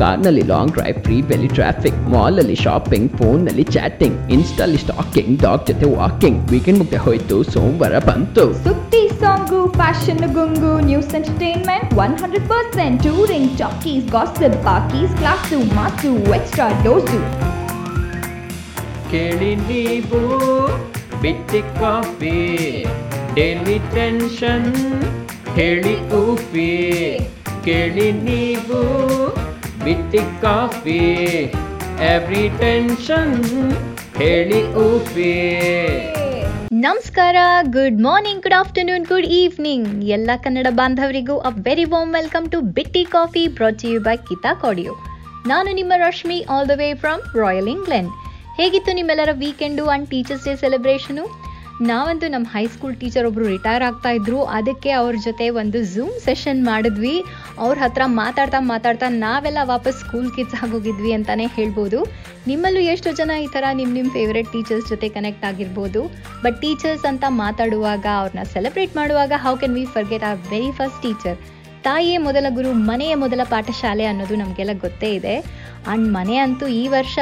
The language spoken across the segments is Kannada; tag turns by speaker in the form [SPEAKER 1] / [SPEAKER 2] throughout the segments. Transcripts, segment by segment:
[SPEAKER 1] ಕಾರ್ನಲ್ಲಿ ಲಾಂಗ್ ಡ್ರೈವ್ ಫ್ರೀ ಬೆಲಿ ಟ್ರಾಫಿಕ್ ಮಾಲ್ ಅಲ್ಲಿ ಶಾಪಿಂಗ್ ಫೋನ್ ನಲ್ಲಿ ಚಾಟಿಂಗ್ ಇನ್ಸ್ಟಾಲಿ ಸ್ಟಾಕಿಂಗ್ ಡಾಗ್ ಜೊತೆ ವಾಕಿಂಗ್ ವೀಕೆಂಡ್ ಮುಗ್ದೆ ಹೋಯ್ತು ಸೋಮವಾರ ಬಂತು
[SPEAKER 2] ಸುದ್ದಿ song fashion ಗುಂಗು news entertainment one hundred percent touring talkies gossip ಪಾಕೀಸ್ class mass extra dose
[SPEAKER 1] ಕೇಳಿ ನೀವು ಬಿಟ್ಟಿ ಕಾಫಿ ಡೈಲಿ ಟೆನ್ಷನ್ ಹೇಳಿ ಊಫಿ ಕೇಳಿ ನೀವು ಬಿಟ್ಟಿ ಕಾಫಿ ಎವ್ರಿ ಟೆನ್ಷನ್ ಹೇಳಿ ಉಫಿ
[SPEAKER 3] ನಮಸ್ಕಾರ good morning good afternoon good evening ಎಲ್ಲ Kannada ಬಾಂಧವರಿಗೂ a very warm welcome to Bitti coffee brought you by Keisha ಕಾಡಿಯೋ ನಾನು ನಿಮ್ಮ Rashmi all the way from royal England ಹೇಗಿತ್ತು ನಿಮ್ಮೆಲ್ಲರ weekend and teachers day celebration ನಾವಂತೂ ನಮ್ಮ ಹೈಸ್ಕೂಲ್ ಟೀಚರ್ ಒಬ್ಬರು ರಿಟೈರ್ ಆಗ್ತಾ ಇದ್ರು. ಅದಕ್ಕೆ ಅವ್ರ ಜೊತೆ ಒಂದು ಝೂಮ್ ಸೆಷನ್ ಮಾಡಿದ್ವಿ. ಅವ್ರ ಹತ್ರ ಮಾತಾಡ್ತಾ ಮಾತಾಡ್ತಾ ನಾವೆಲ್ಲ ವಾಪಸ್ ಸ್ಕೂಲ್ ಕಿಡ್ಸ್ ಆಗೋಗಿದ್ವಿ ಅಂತಲೇ ಹೇಳ್ಬೋದು. ನಿಮ್ಮಲ್ಲೂ ಎಷ್ಟು ಜನ ಈ ಥರ ನಿಮ್ಮ ನಿಮ್ಮ ಫೇವ್ರೆಟ್ ಟೀಚರ್ಸ್ ಜೊತೆ ಕನೆಕ್ಟ್ ಆಗಿರ್ಬೋದು. ಬಟ್ ಟೀಚರ್ಸ್ ಅಂತ ಮಾತಾಡುವಾಗ ಅವ್ರನ್ನ ಸೆಲೆಬ್ರೇಟ್ ಮಾಡುವಾಗ how can we forget our very first teacher ತಾಯಿಯೇ ಮೊದಲ ಗುರು, ಮನೆಯ ಮೊದಲ ಪಾಠಶಾಲೆ ಅನ್ನೋದು ನಮಗೆಲ್ಲ ಗೊತ್ತೇ ಇದೆ. ಆ್ಯಂಡ್ ಮನೆ ಅಂತೂ ಈ ವರ್ಷ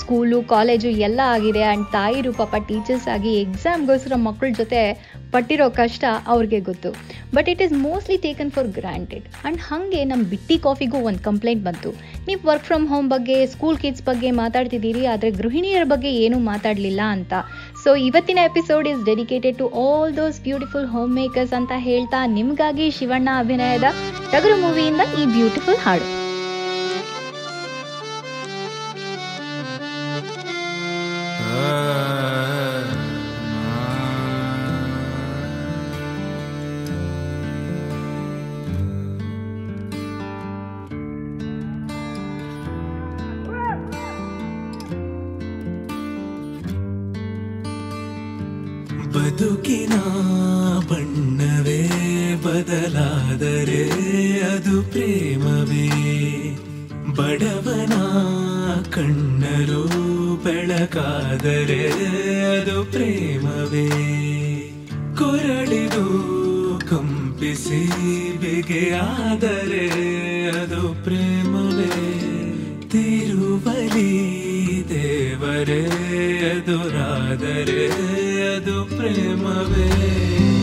[SPEAKER 3] ಸ್ಕೂಲು, ಕಾಲೇಜು ಎಲ್ಲ ಆಗಿದೆ. ಆ್ಯಂಡ್ ತಾಯಿರು ಪಾಪ ಟೀಚರ್ಸ್ ಆಗಿ ಎಕ್ಸಾಮ್ಗೋಸ್ಕರ ಮಕ್ಕಳ ಜೊತೆ ಪಟ್ಟಿರೋ ಕಷ್ಟ ಅವ್ರಿಗೆ ಗೊತ್ತು. But it is mostly taken for granted and ಹಾಗೆ ನಮ್ಮ ಬಿಟ್ಟಿ ಕಾಫಿಗೂ ಒಂದು ಕಂಪ್ಲೇಂಟ್ ಬಂತು. ನೀವು ವರ್ಕ್ ಫ್ರಮ್ ಹೋಮ್ ಬಗ್ಗೆ ಸ್ಕೂಲ್ ಕಿಡ್ಸ್ ಬಗ್ಗೆ ಮಾತಾಡ್ತಿದ್ದೀರಿ, ಆದರೆ ಗೃಹಿಣಿಯರ ಬಗ್ಗೆ ಏನೂ ಮಾತಾಡಲಿಲ್ಲ ಅಂತ. ಸೊ ಇವತ್ತಿನ episode is dedicated to all those beautiful home makers ಅಂತ ಹೇಳ್ತಾ ನಿಮಗಾಗಿ ಶಿವಣ್ಣ ಅಭಿನಯದ ಟಗರು ಮೂವಿಯಿಂದ ಈ ಬ್ಯೂಟಿಫುಲ್ ಹಾಡು.
[SPEAKER 4] ಬೆಳಕಾದರೆ ಅದು ಪ್ರೇಮವೇ. ಕೊರಳಿದು ಕಂಪಿಸಿ ಬೆಗೆಯಾದರೆ ಅದು ಪ್ರೇಮವೇ. ತಿರುವಲಿ ದೇವರೇ ಎದುರಾದರೆ ಅದು ಪ್ರೇಮವೇ.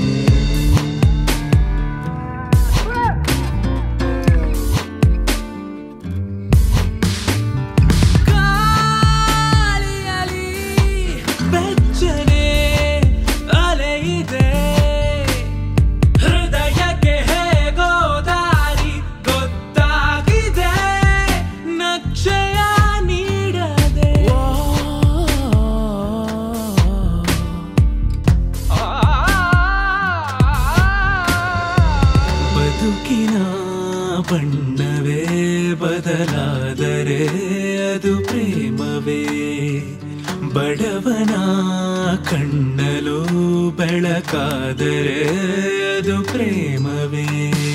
[SPEAKER 4] ಬಣ್ಣವೇ ಬದಲಾದರೆ ಅದು ಪ್ರೇಮವೇ? ಬಡವನ ಕಣ್ಣಲು ಬೆಳಕಾದರೆ ಅದು ಪ್ರೇಮವೇ?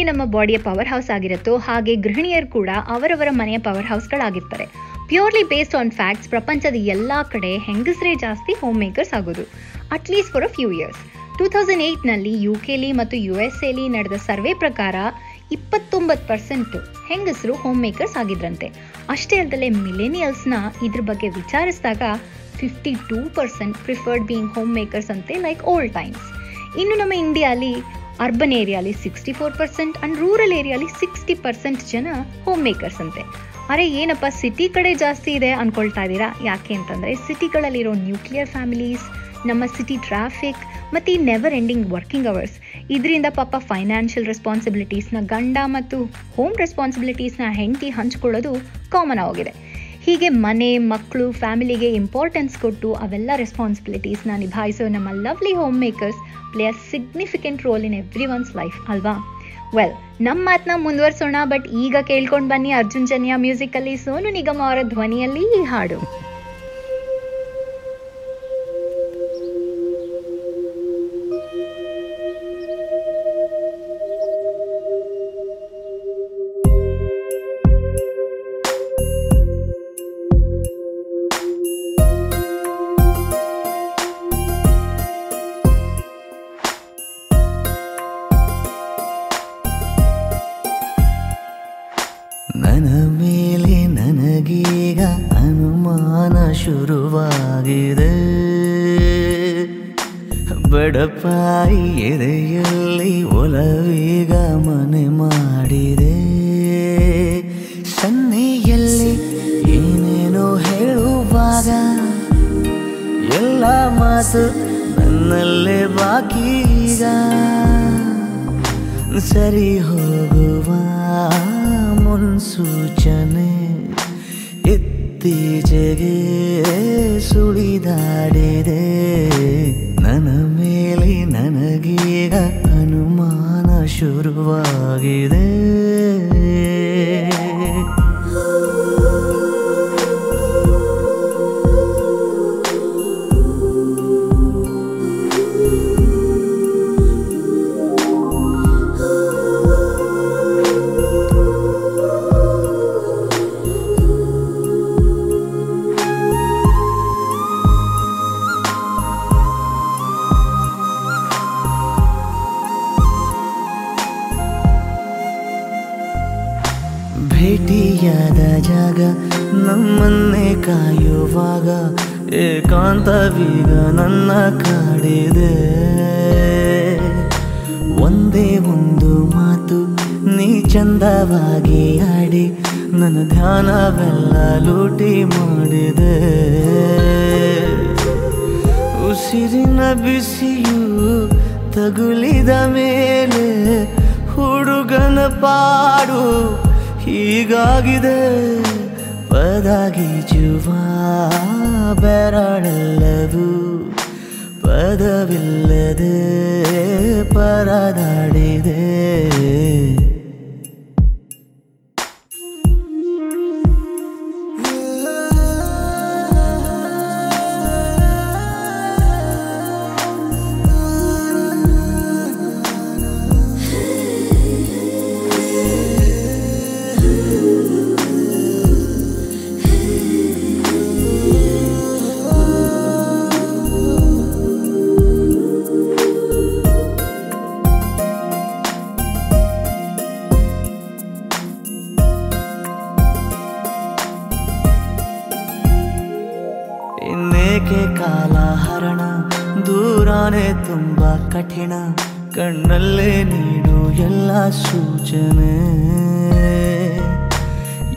[SPEAKER 3] ಹೇಗೆ ನಮ್ಮ ಬಾಡಿಯ ಪವರ್ ಹೌಸ್ ಆಗಿರುತ್ತೋ, ಹಾಗೆ ಗೃಹಿಣಿಯರು ಕೂಡ ಅವರವರ ಮನೆಯ ಪವರ್ ಹೌಸ್ಗಳಾಗಿರ್ತಾರೆ ಪ್ಯೂರ್ಲಿ ಬೇಸ್ಡ್ ಆನ್ ಫ್ಯಾಕ್ಟ್ಸ್ ಪ್ರಪಂಚದ ಎಲ್ಲ ಕಡೆ ಹೆಂಗಸರೇ ಜಾಸ್ತಿ ಹೋಮ್ ಮೇಕರ್ಸ್ ಆಗೋದು at least for a few years two thousand ಏಯ್ಟ್ನಲ್ಲಿ you ಕೆಲಿ ಮತ್ತು ಯು ಎಸ್ ಎಲಿ ನಡೆದ ಸರ್ವೆ ಪ್ರಕಾರ ಇಪ್ಪತ್ತೊಂಬತ್ತು ಪರ್ಸೆಂಟ್ ಹೆಂಗಸರು ಹೋಮ್ ಮೇಕರ್ಸ್ ಆಗಿದ್ರಂತೆ. ಅಷ್ಟೇ ಅಲ್ಲದೆ ಮಿಲೇನಿಯಲ್ಸ್ನ ಇದ್ರ ಬಗ್ಗೆ ವಿಚಾರಿಸಿದಾಗ fifty two percent preferred being home makers ಅಂತೆ ಲೈಕ್ ಓಲ್ಡ್ ಟೈಮ್ಸ್ ಇನ್ನು ನಮ್ಮ ಇಂಡಿಯಾಲಿ urban ಏರಿಯಾಲಿ sixty four percent and rural ಏರಿಯಾಲಿ sixty percent ಜನ ಹೋಮ್ ಮೇಕರ್ಸ್ ಅಂತೆ. ಅರೆ ಏನಪ್ಪ ಸಿಟಿ ಕಡೆ ಜಾಸ್ತಿ ಇದೆ ಅನ್ಕೊಳ್ತಾ ಇದ್ದೀರಾ? ಯಾಕೆ ಅಂತಂದರೆ ಸಿಟಿಗಳಲ್ಲಿರೋ ನ್ಯೂಕ್ಲಿಯರ್ ಫ್ಯಾಮಿಲೀಸ್ ನಮ್ಮ ಸಿಟಿ ಟ್ರಾಫಿಕ್ ಮತ್ತು ಈ ನೆವರ್ ಎಂಡಿಂಗ್ ವರ್ಕಿಂಗ್ ಅವರ್ಸ್ ಇದರಿಂದ ಪಾಪ ಫೈನಾನ್ಷಿಯಲ್ ರೆಸ್ಪಾನ್ಸಿಬಿಲಿಟೀಸ್ನ ಗಂಡ ಮತ್ತು ಹೋಮ್ ರೆಸ್ಪಾನ್ಸಿಬಿಲಿಟೀಸ್ನ ಹೆಂಡತಿ ಹಂಚ್ಕೊಳ್ಳೋದು ಕಾಮನ್ ಆಗಿದೆ ಹೀಗೆ ಮನೆ ಮಕ್ಕಳು ಫ್ಯಾಮಿಲಿಗೆ ಇಂಪಾರ್ಟೆನ್ಸ್ ಕೊಟ್ಟು ಅವೆಲ್ಲ ರೆಸ್ಪಾನ್ಸಿಬಿಲಿಟೀಸ್ನ ನಿಭಾಯಿಸೋ ನಮ್ಮ lovely home makers play a significant role in every one's life ಅಲ್ವಾ? ವೆಲ್ ನಮ್ಮ ಮಾತನ್ನ ಮುಂದುವರ್ಸೋಣ ಬಟ್ ಈಗ ಕೇಳ್ಕೊಂಡು ಬನ್ನಿ ಅರ್ಜುನ್ ಜನ್ಯ ಮ್ಯೂಸಿಕಲ್ಲಿ ಸೋನು ನಿಗಮ ಅವರ ಧ್ವನಿಯಲ್ಲಿ ಈ ಹಾಡು.
[SPEAKER 5] ಮಾತು ನನ್ನಲ್ಲೇ ಸರಿ ಹೋಗುವ ಮುನ್ಸೂಚನೆ ಇತ್ತೀಚೆಗೆ ಸುಳಿದಾಡಿದೆ. ನನ್ನ ಮೇಲೆ ನನಗೀಗ ಅನುಮಾನ ಶುರುವಾಗಿದೆ. ಭೇಟಿಯಾದ ಜಾಗ ನಮ್ಮನ್ನೇ ಕಾಯುವಾಗ ಏಕಾಂತವೀಗ ನನ್ನ ಕಾಡಿದೆ. ಒಂದೇ ಒಂದು ಮಾತು, ನೀ ಚಂದವಾಗಿ ಆಡಿ ನನ್ನ ಧ್ಯಾನವೆಲ್ಲ ಲೂಟಿ ಮಾಡಿದೆ. ಉಸಿರಿನ ಬಿಸಿಯು ತಗುಲಿದ ಮೇಲೆ ಹುಡುಗನ ಪಾಡು ಹೀಗಾಗಿದೆ. ಪದಗೀಜುವ ಬೆರಳೆಲ್ಲವೂ ಪದವಿಲ್ಲದೆ ಪರದಾಡಿದೆ.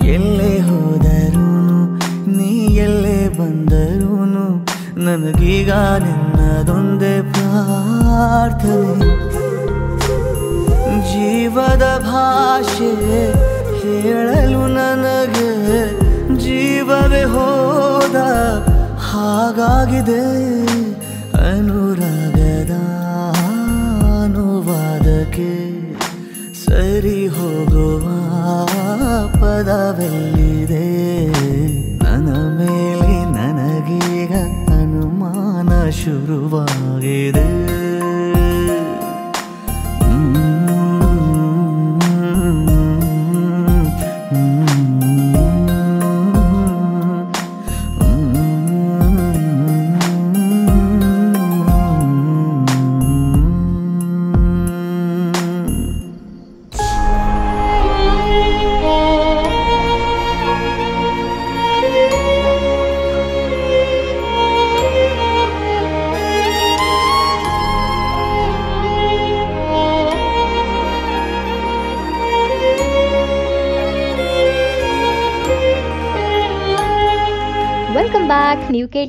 [SPEAKER 5] ಎಲ್ಲೇ ಹೋದರೂನು ನೀ ಎಲ್ಲೇ ಬಂದರೂನು ನನಗೀಗ ನಿನ್ನದೊಂದೇ ಪ್ರಾರ್ಥನೆ. ಜೀವದ ಭಾಷೆ ಹೇಳಲು ನನಗೆ ಜೀವವೇ ಹೋದ ಹಾಗಾಗಿದೆ. ಅನುರಾಗದ ಅನುವಾದಕ್ಕೆ ಸರಿ ಹೋಗುವ ಪದವೆಲ್ಲಿದೆ? ನನ್ನ ಮೇಲೆ ನನಗೀಗ ಅನುಮಾನ ಶುರುವಾಗಿದೆ.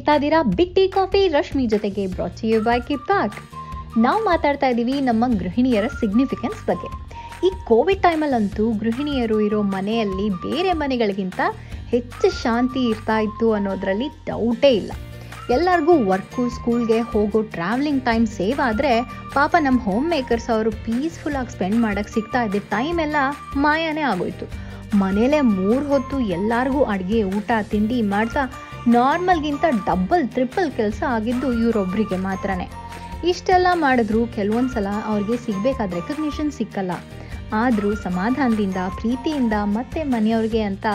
[SPEAKER 3] ಕೇಳ್ತಾ ಇದ್ದೀರಾ? ಬಿಗ್ ಟೀ ಕಾಫಿ ರಶ್ಮಿ ಜೊತೆಗೆ ಬ್ರಾಚಿಯು ಬೈ ಕಿ ಪ್ಯಾಕ್ ನಾವು ಮಾತಾಡ್ತಾ ಇದ್ದೀವಿ ನಮ್ಮ ಗೃಹಿಣಿಯರ ಸಿಗ್ನಿಫಿಕೆನ್ಸ್ ಬಗ್ಗೆ. ಈ ಕೋವಿಡ್ ಟೈಮಲ್ಲಂತೂ ಗೃಹಿಣಿಯರು ಇರೋ ಮನೆಯಲ್ಲಿ ಬೇರೆ ಮನೆಗಳಿಗಿಂತ ಹೆಚ್ಚು ಶಾಂತಿ ಇರ್ತಾ ಇತ್ತು ಅನ್ನೋದರಲ್ಲಿ ಡೌಟೇ ಇಲ್ಲ. ಎಲ್ಲರಿಗೂ ವರ್ಕು ಸ್ಕೂಲ್ಗೆ ಹೋಗೋ ಟ್ರಾವೆಲಿಂಗ್ ಟೈಮ್ ಸೇವ್ ಆದರೆ ಪಾಪ ನಮ್ಮ ಹೋಮ್ ಮೇಕರ್ಸ್ ಅವರು ಪೀಸ್ಫುಲ್ಲಾಗಿ ಸ್ಪೆಂಡ್ ಮಾಡೋಕ್ಕೆ ಸಿಗ್ತಾ ಇದ್ದ ಟೈಮ್ ಎಲ್ಲ ಮಾಯಾನೇ ಆಗೋಯ್ತು. ಮನೇಲೆ ಮೂರು ಹೊತ್ತು ಎಲ್ಲರಿಗೂ ಅಡುಗೆ, ಊಟ, ತಿಂಡಿ ಮಾಡ್ತಾ ನಾರ್ಮಲ್ಗಿಂತ ಡಬಲ್, ಟ್ರಿಪಲ್ ಕೆಲಸ ಆಗಿದ್ದು ಇವರೊಬ್ಬರಿಗೆ ಮಾತ್ರನೇ. ಇಷ್ಟೆಲ್ಲ ಮಾಡಿದ್ರು ಕೆಲವೊಂದು ಸಲ ಅವ್ರಿಗೆ ಸಿಗಬೇಕಾದ ರೆಕಗ್ನಿಷನ್ ಸಿಕ್ಕಲ್ಲ. ಆದರೂ ಸಮಾಧಾನದಿಂದ, ಪ್ರೀತಿಯಿಂದ ಮತ್ತೆ ಮನೆಯವ್ರಿಗೆ ಅಂತ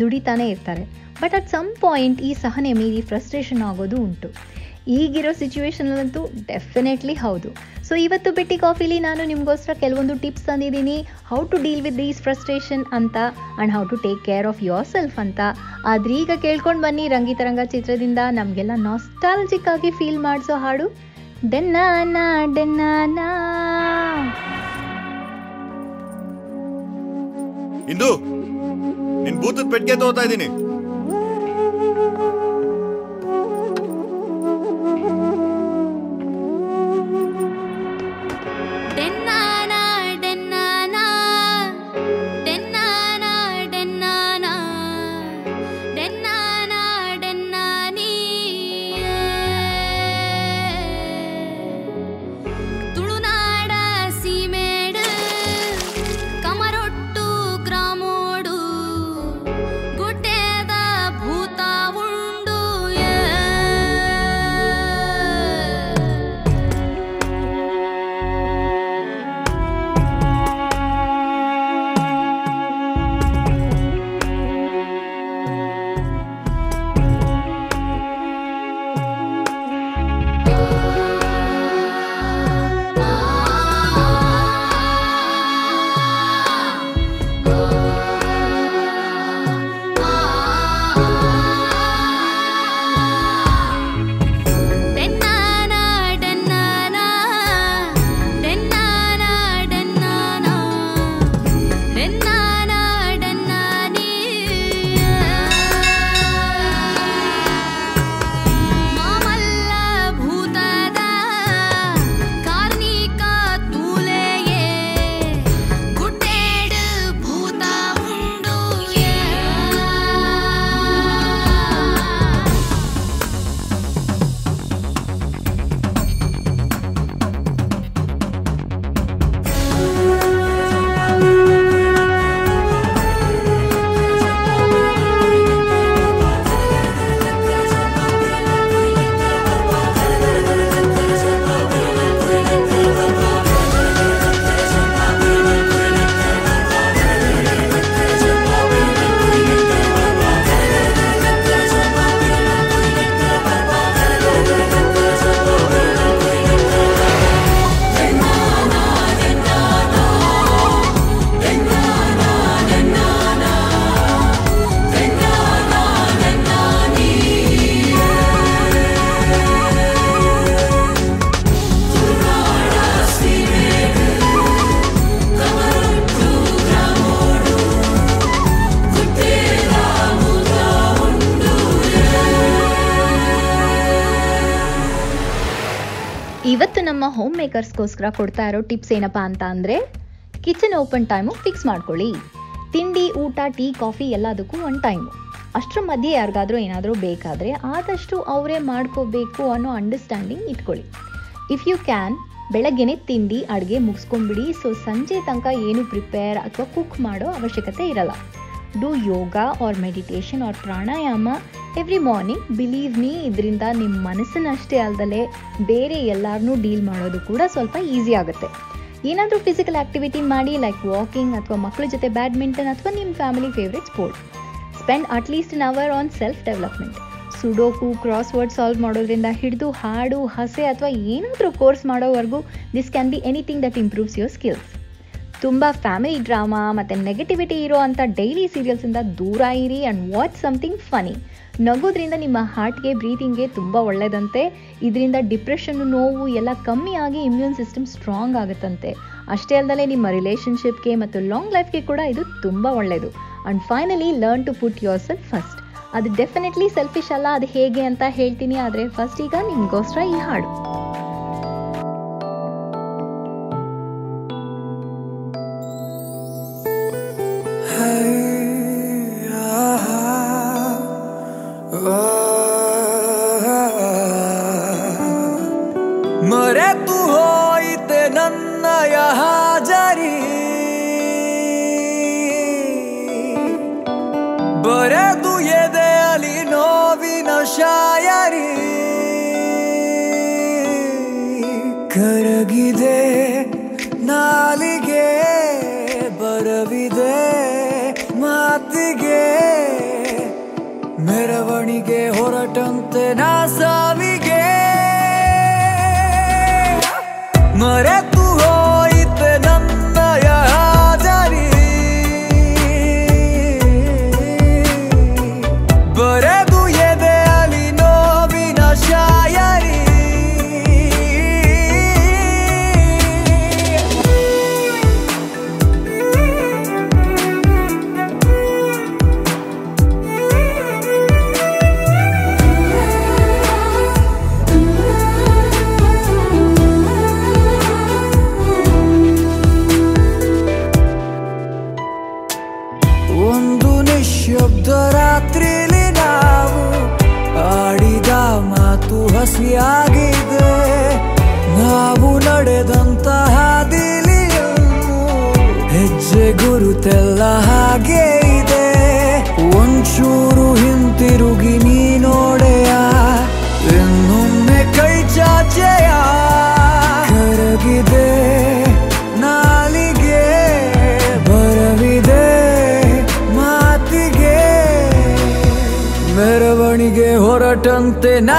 [SPEAKER 3] ದುಡಿತಾನೆ ಇರ್ತಾರೆ. ಬಟ್ ಅಟ್ ಸಮ್ ಪಾಯಿಂಟ್ ಈ ಸಹನೆ ಮೀರಿ ಫ್ರಸ್ಟ್ರೇಷನ್ ಆಗೋದು ಉಂಟು. ಈಗಿರೋ ಸಿಚುವೇಶನಲ್ಲಂತೂ ಡೆಫಿನೆಟ್ಲಿ ಹೌದು. ಸೊ ಇವತ್ತು ಬಿಟ್ಟಿ ಕಾಫಿಲಿ ನಾನು ನಿಮಗೋಸ್ಕರ ಕೆಲವೊಂದು ಟಿಪ್ಸ್ ತಂದಿದ್ದೀನಿ. How to deal with these frustration ಅಂತ and how to take care of yourself ಅಂತ. ಆದ್ರೆ ಈಗ ಕೇಳ್ಕೊಂಡು ಬನ್ನಿ ರಂಗಿತರಂಗ ಚಿತ್ರದಿಂದ ನಮಗೆಲ್ಲ ನಾಸ್ಟಾಲಜಿಕ್ ಆಗಿ ಫೀಲ್ ಮಾಡಿಸೋ ಹಾಡು. ಡೆನ್ನಾನಾ ಡೆನ್ನಾನಾ
[SPEAKER 6] ಇಂದು ನಿನ್ ಭೂತದ ಪೆಟ್ಟಿಗೆ ತಗೋತಾ ಇದ್ದೀನಿ.
[SPEAKER 3] ಮೇಕರ್ಸ್ಗೋಸ್ಕರ ಕೊಡ್ತಾ ಇರೋ ಟಿಪ್ಸ್ ಏನಪ್ಪಾ ಅಂತ ಅಂದರೆ ಕಿಚನ್ ಓಪನ್ ಟೈಮು ಫಿಕ್ಸ್ ಮಾಡ್ಕೊಳ್ಳಿ. ತಿಂಡಿ, ಊಟ, ಟೀ, ಕಾಫಿ ಎಲ್ಲದಕ್ಕೂ ಒಂದು ಟೈಮು ಅಷ್ಟರ ಮಧ್ಯೆ ಯಾರಿಗಾದ್ರೂ ಏನಾದರೂ ಬೇಕಾದರೆ ಆದಷ್ಟು ಅವರೇ ಮಾಡ್ಕೋಬೇಕು ಅನ್ನೋ ಅಂಡರ್ಸ್ಟ್ಯಾಂಡಿಂಗ್ ಇಟ್ಕೊಳ್ಳಿ. ಇಫ್ ಯು ಕ್ಯಾನ್ ಬೆಳಗ್ಗೆನೆ ತಿಂಡಿ, ಅಡುಗೆ ಮುಗಿಸ್ಕೊಂಡ್ಬಿಡಿ. ಸೊ ಸಂಜೆ ತನಕ ಏನು ಪ್ರಿಪೇರ್ ಅಥವಾ ಕುಕ್ ಮಾಡೋ ಅವಶ್ಯಕತೆ ಇರಲ್ಲ. Do yoga or meditation or pranayama every morning believe me ಇದರಿಂದ ನಿಮ್ಮ ಮನಸ್ಸನ್ನಷ್ಟೇ ಅಲ್ಲದಲೇ ಬೇರೆ ಎಲ್ಲರನ್ನೂ ಡೀಲ್ ಮಾಡೋದು ಕೂಡ ಸ್ವಲ್ಪ ಈಸಿ ಆಗುತ್ತೆ. ಏನಾದರೂ ಫಿಸಿಕಲ್ ಆಕ್ಟಿವಿಟಿ ಮಾಡಿ ಲೈಕ್ ವಾಕಿಂಗ್ ಅಥವಾ ಮಕ್ಕಳ ಜೊತೆ ಬ್ಯಾಡ್ಮಿಂಟನ್ ಅಥವಾ ನಿಮ್ಮ family favourite sport spend at least an hour on self development sudoku crossword solve ಮಾಡೋದ್ರಿಂದ ಹಿಡಿದು, ಹಾಡು, ಹಸೆ ಅಥವಾ ಏನಾದರೂ course ಮಾಡೋವರೆಗೂ this can be anything that improves your skills ತುಂಬ ಫ್ಯಾಮಿಲಿ ಡ್ರಾಮಾ ಮತ್ತು ನೆಗೆಟಿವಿಟಿ ಇರೋ ಅಂಥ ಡೈಲಿ ಸೀರಿಯಲ್ಸಿಂದ ದೂರ ಇರಿ ಆ್ಯಂಡ್ ವಾಚ್ ಸಮಥಿಂಗ್ ಫನಿ ನಗೋದ್ರಿಂದ ನಿಮ್ಮ ಹಾರ್ಟ್ಗೆ ಬ್ರೀತಿಂಗ್ಗೆ ತುಂಬ ಒಳ್ಳೆಯದಂತೆ ಇದರಿಂದ ಡಿಪ್ರೆಷನ್ನು ನೋವು ಎಲ್ಲ ಕಮ್ಮಿ ಆಗಿ ಇಮ್ಯೂನ್ ಸಿಸ್ಟಮ್ ಸ್ಟ್ರಾಂಗ್ ಆಗುತ್ತಂತೆ. ಅಷ್ಟೇ ಅಲ್ಲದೆ ನಿಮ್ಮ ರಿಲೇಷನ್ಶಿಪ್ಗೆ ಮತ್ತು ಲಾಂಗ್ ಲೈಫ್ಗೆ ಕೂಡ ಇದು ತುಂಬ ಒಳ್ಳೆಯದು and finally learn to put yourself first ಅದು ಡೆಫಿನೆಟ್ಲಿ ಸೆಲ್ಫಿಶ್ ಅಲ್ಲ, ಅದು ಹೇಗೆ ಅಂತ ಹೇಳ್ತೀನಿ. ಆದರೆ ಫಸ್ಟ್ ಈಗ ನಿಮಗೋಸ್ಕರ ಈ ಹಾಡು.
[SPEAKER 7] ಮೆರವಣಿಗೆ ಹೊರಟಂತೆ ನಾ ಸಾವಿಗೆ ಮರೆತು ಮಾತು ಹಸಿಯಾಗಿದೆ ನಾವು ನಡೆದಂತಹ ದಿಲಿಯನ್ನು ಹೆಜ್ಜೆ ಗುರುತೆಲ್ಲ ಹಾಗೆ ಇದೆ. ಒಂಚೂರು ಹಿಂತಿರುಗಿ ನೀ ನೋಡೆಯ, ಇನ್ನೊಮ್ಮೆ ಕೈ ಚಾಚೆಯ. ಕರಗಿದೆ, ನಾಲಿಗೆ ಬರವಿದೆ ಮೆರವಣಿಗೆ ಹೊರಟಂತೆ ನಾ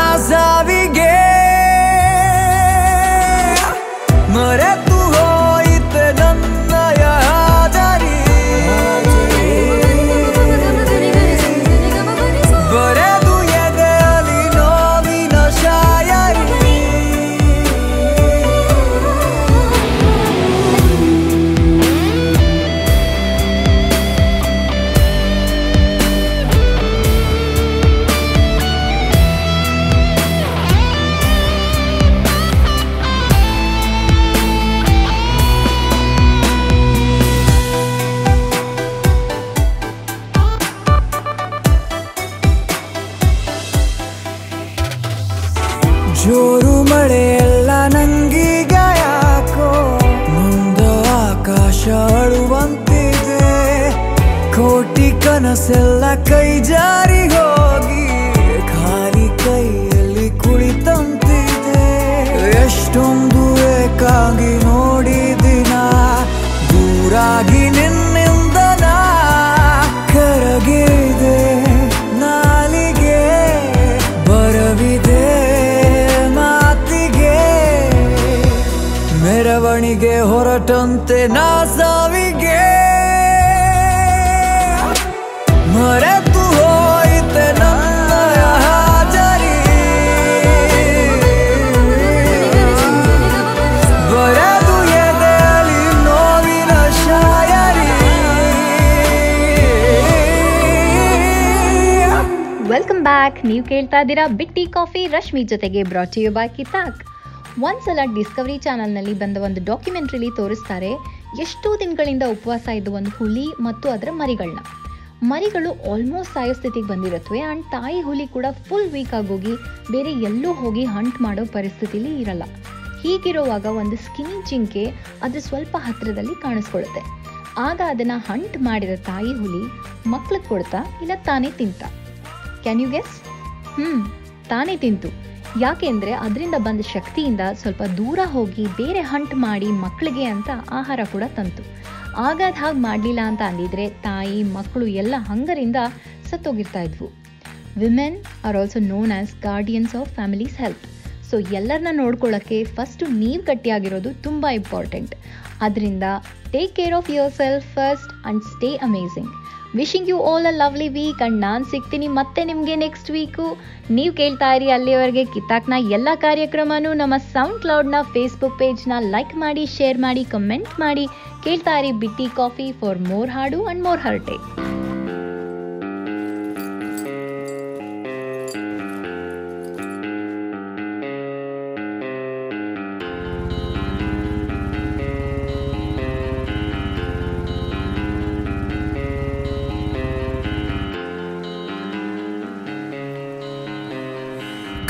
[SPEAKER 7] ಮೆರವಣಿಗೆ ಹೊರಟಂತೆ ನಾ ಸಾವಿಗೆ ಮರೆತು ಹೋಯಿತೆ ನನ್ನಯ ಹಾಜರಿ ಬರೆದು ಎದೆಯಲಿ ನೋವಿನ ಶಾಯರಿ
[SPEAKER 3] ವೆಲ್ಕಮ್ ಬ್ಯಾಕ್ ನೀವು ಕೇಳ್ತಾ ಇದ್ದೀರಾ ಬಿಟ್ಟಿ ಕಾಫಿ ರಶ್ಮಿ ಜೊತೆಗೆ ಬ್ರಾಟ್ ಯು ಬೈ ಕಿತಾಕ್ ಒಂದ್ಸಲ ಡಿಸ್ಕವರಿ ಚಾನಲ್ನಲ್ಲಿ ಬಂದ ಒಂದು ಡಾಕ್ಯುಮೆಂಟ್ರಿಲಿ ತೋರಿಸ್ತಾರೆ, ಎಷ್ಟೋ ದಿನಗಳಿಂದ ಉಪವಾಸ ಇದ್ದ ಒಂದು ಹುಲಿ ಮತ್ತು ಅದರ ಮರಿಗಳನ್ನ ಮರಿಗಳು ಆಲ್ಮೋಸ್ಟ್ ಸಾಯೋ ಸ್ಥಿತಿಗೆ ಬಂದಿರುತ್ತವೆ ಆ್ಯಂಡ್ ತಾಯಿ ಹುಲಿ ಕೂಡ ಫುಲ್ ವೀಕ್ ಆಗೋಗಿ ಬೇರೆ ಎಲ್ಲೂ ಹೋಗಿ ಹಂಟ್ ಮಾಡೋ ಪರಿಸ್ಥಿತಿಲಿ ಇರಲ್ಲ. ಹೀಗಿರುವಾಗ ಒಂದು ಸ್ಕಿನಿ ಜಿಂಕೆ ಅದು ಸ್ವಲ್ಪ ಹತ್ತಿರದಲ್ಲಿ ಕಾಣಿಸ್ಕೊಳ್ಳುತ್ತೆ. ಆಗ ಅದನ್ನ ಹಂಟ್ ಮಾಡಿದ ತಾಯಿ ಹುಲಿ ಮಕ್ಳಿಗೆ ಕೊಡ್ತಾ ಇಲ್ಲ ತಾನೇ ತಿಂತ? ಕ್ಯಾನ್ ಯು ಗೆಸ್ ಹ್ಮ್, ತಾನೇ ತಿಂತು. ಯಾಕೆಂದ್ರೆ ಅದರಿಂದ ಬಂದ ಶಕ್ತಿಯಿಂದ ಸ್ವಲ್ಪ ದೂರ ಹೋಗಿ ಬೇರೆ ಹಂಟ್ ಮಾಡಿ ಮಕ್ಕಳಿಗೆ ಅಂತ ಆಹಾರ ಕೂಡ ತಂತು. ಆಗ ಅದು ಹಾಗೆ ಮಾಡಲಿಲ್ಲ ಅಂತ ಅಂದಿದ್ರೆ ತಾಯಿ, ಮಕ್ಕಳು ಎಲ್ಲ ಹಂಗರಿಂದ ಸತ್ತೋಗಿರ್ತಾ ಇದ್ವು. Women are also known as guardians of families health so ಎಲ್ಲರನ್ನ ನೋಡ್ಕೊಳ್ಳೋಕ್ಕೆ ಫಸ್ಟು ನೀವು ಗಟ್ಟಿಯಾಗಿರೋದು ತುಂಬ ಇಂಪಾರ್ಟೆಂಟ್ ಅದರಿಂದ take care of yourself first and stay amazing wishing you all a lovely week and ನಾನು ಸಿಗ್ತೀನಿ ಮತ್ತೆ ನಿಮಗೆ ನೆಕ್ಸ್ಟ್ ವೀಕು ನೀವು ಕೇಳ್ತಾ ಇರಿ ಅಲ್ಲಿವರೆಗೆ ಕಿತ್ತಾಕ್ನ ಎಲ್ಲ ಕಾರ್ಯಕ್ರಮನೂ ನಮ್ಮ ಸೌಂಡ್ ಕ್ಲೌಡ್ನ ಫೇಸ್ಬುಕ್ ಪೇಜ್ನ ಲೈಕ್ ಮಾಡಿ ಶೇರ್ ಮಾಡಿ ಕಮೆಂಟ್ ಮಾಡಿ. ಕೇಳ್ತಾ ಇರಿ ಬಿಟ್ಟಿ ಕಾಫಿ ಫಾರ್ ಮೋರ್ ಹಾಡು ಆ್ಯಂಡ್ ಮೋರ್ ಹರ್ಟೆ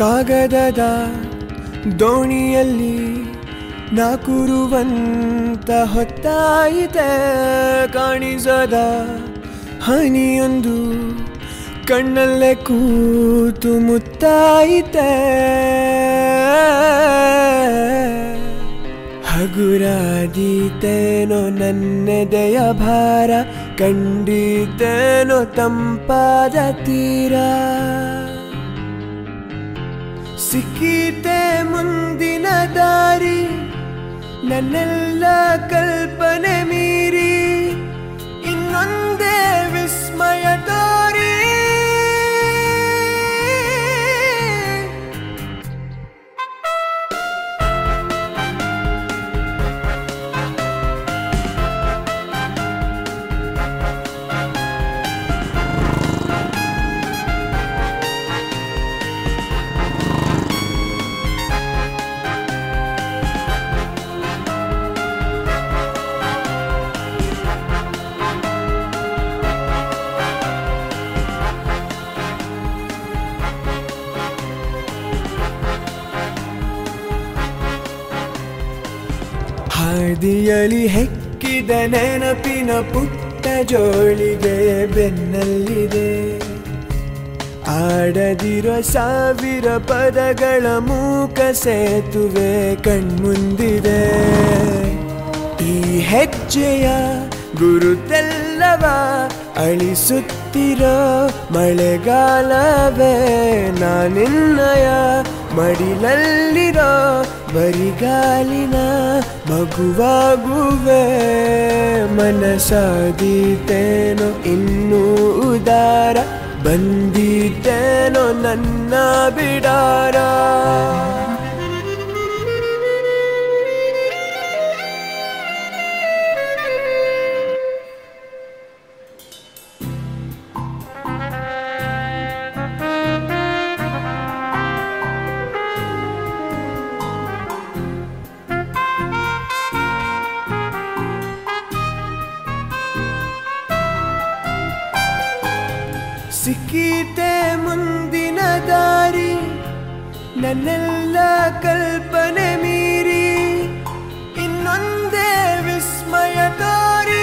[SPEAKER 8] ಕಾಗದದ ದೋಣಿಯಲ್ಲಿ ನಾಕುರುವಂತ ಹೊತ್ತಾಯಿತೆ ಕಾಣಿಸದ ಹನಿಯೊಂದು ಕಣ್ಣಲ್ಲೇ ಕೂತು ಮುತ್ತಾಯಿತೆ. ಹಗುರಾದೀತೇನೋ ನನ್ನೆದೆಯ ಭಾರ, ಕಂಡಿತೇನೋ ತಂಪಾದ ತೀರ. ಸಿಕ್ಕೀತೆ ಮುಂದಿನ ದಾರಿ ನನ್ನೆಲ್ಲ ಕಲ್ಪನೆ ಮೀರಿ ಇನ್ನೊಂದೇ ವಿಸ್ಮಯ ಹೆಕ್ಕಿದ ನೆನಪಿನ ಪುಟ್ಟ ಜೋಳಿಗೆ ಬೆನ್ನಲ್ಲಿದೆ. ಆಡದಿರೋ ಸಾವಿರ ಪದಗಳ ಮೂಕ ಸೇತುವೆ ಕಣ್ಮುಂದಿದೆ. ಈ ಹೆಜ್ಜೆಯ ಗುರುತೆಲ್ಲವ ಅಳಿಸುತ್ತಿರೋ ಮಳೆಗಾಲವೇ ನಾನಿನ್ನಯ ಮಡಿಲಲ್ಲಿರೋ ಬರಿಗಾಲಿನ ಮಗುವಾಗುವೆ ಮನಸಾದೀತೇನೋ ಇನ್ನೂ ಉದಾರ ಬಂದಿದ್ದೇನೋ ನನ್ನ ಬಿಡಾರ. ನನ್ನೆಲ್ಲ ಕಲ್ಪನೆ ಮೀರಿ ಇನ್ನೊಂದೇ ವಿಸ್ಮಯ ತೋರಿ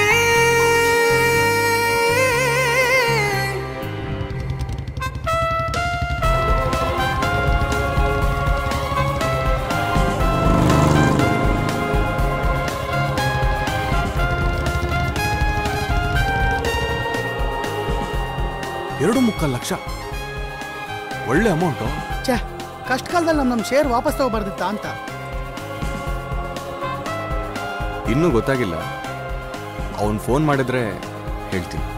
[SPEAKER 9] ಎರಡು ಮುಕ್ಕಾಲು ಲಕ್ಷ ಒಳ್ಳೆ ಅಮೌಂಟು
[SPEAKER 10] ಛೇ ಕಷ್ಟ ಕಾಲದಲ್ಲಿ ನಮ್ಮ ನಮ್ಮ ಶೇರ್ ವಾಪಸ್ ತಗೋಬಾರ್ದಿತ್ತ ಅಂತ.
[SPEAKER 9] ಇನ್ನೂ ಗೊತ್ತಾಗಿಲ್ಲ. ಅವನು ಫೋನ್ ಮಾಡಿದ್ರೆ ಹೇಳ್ತೀನಿ.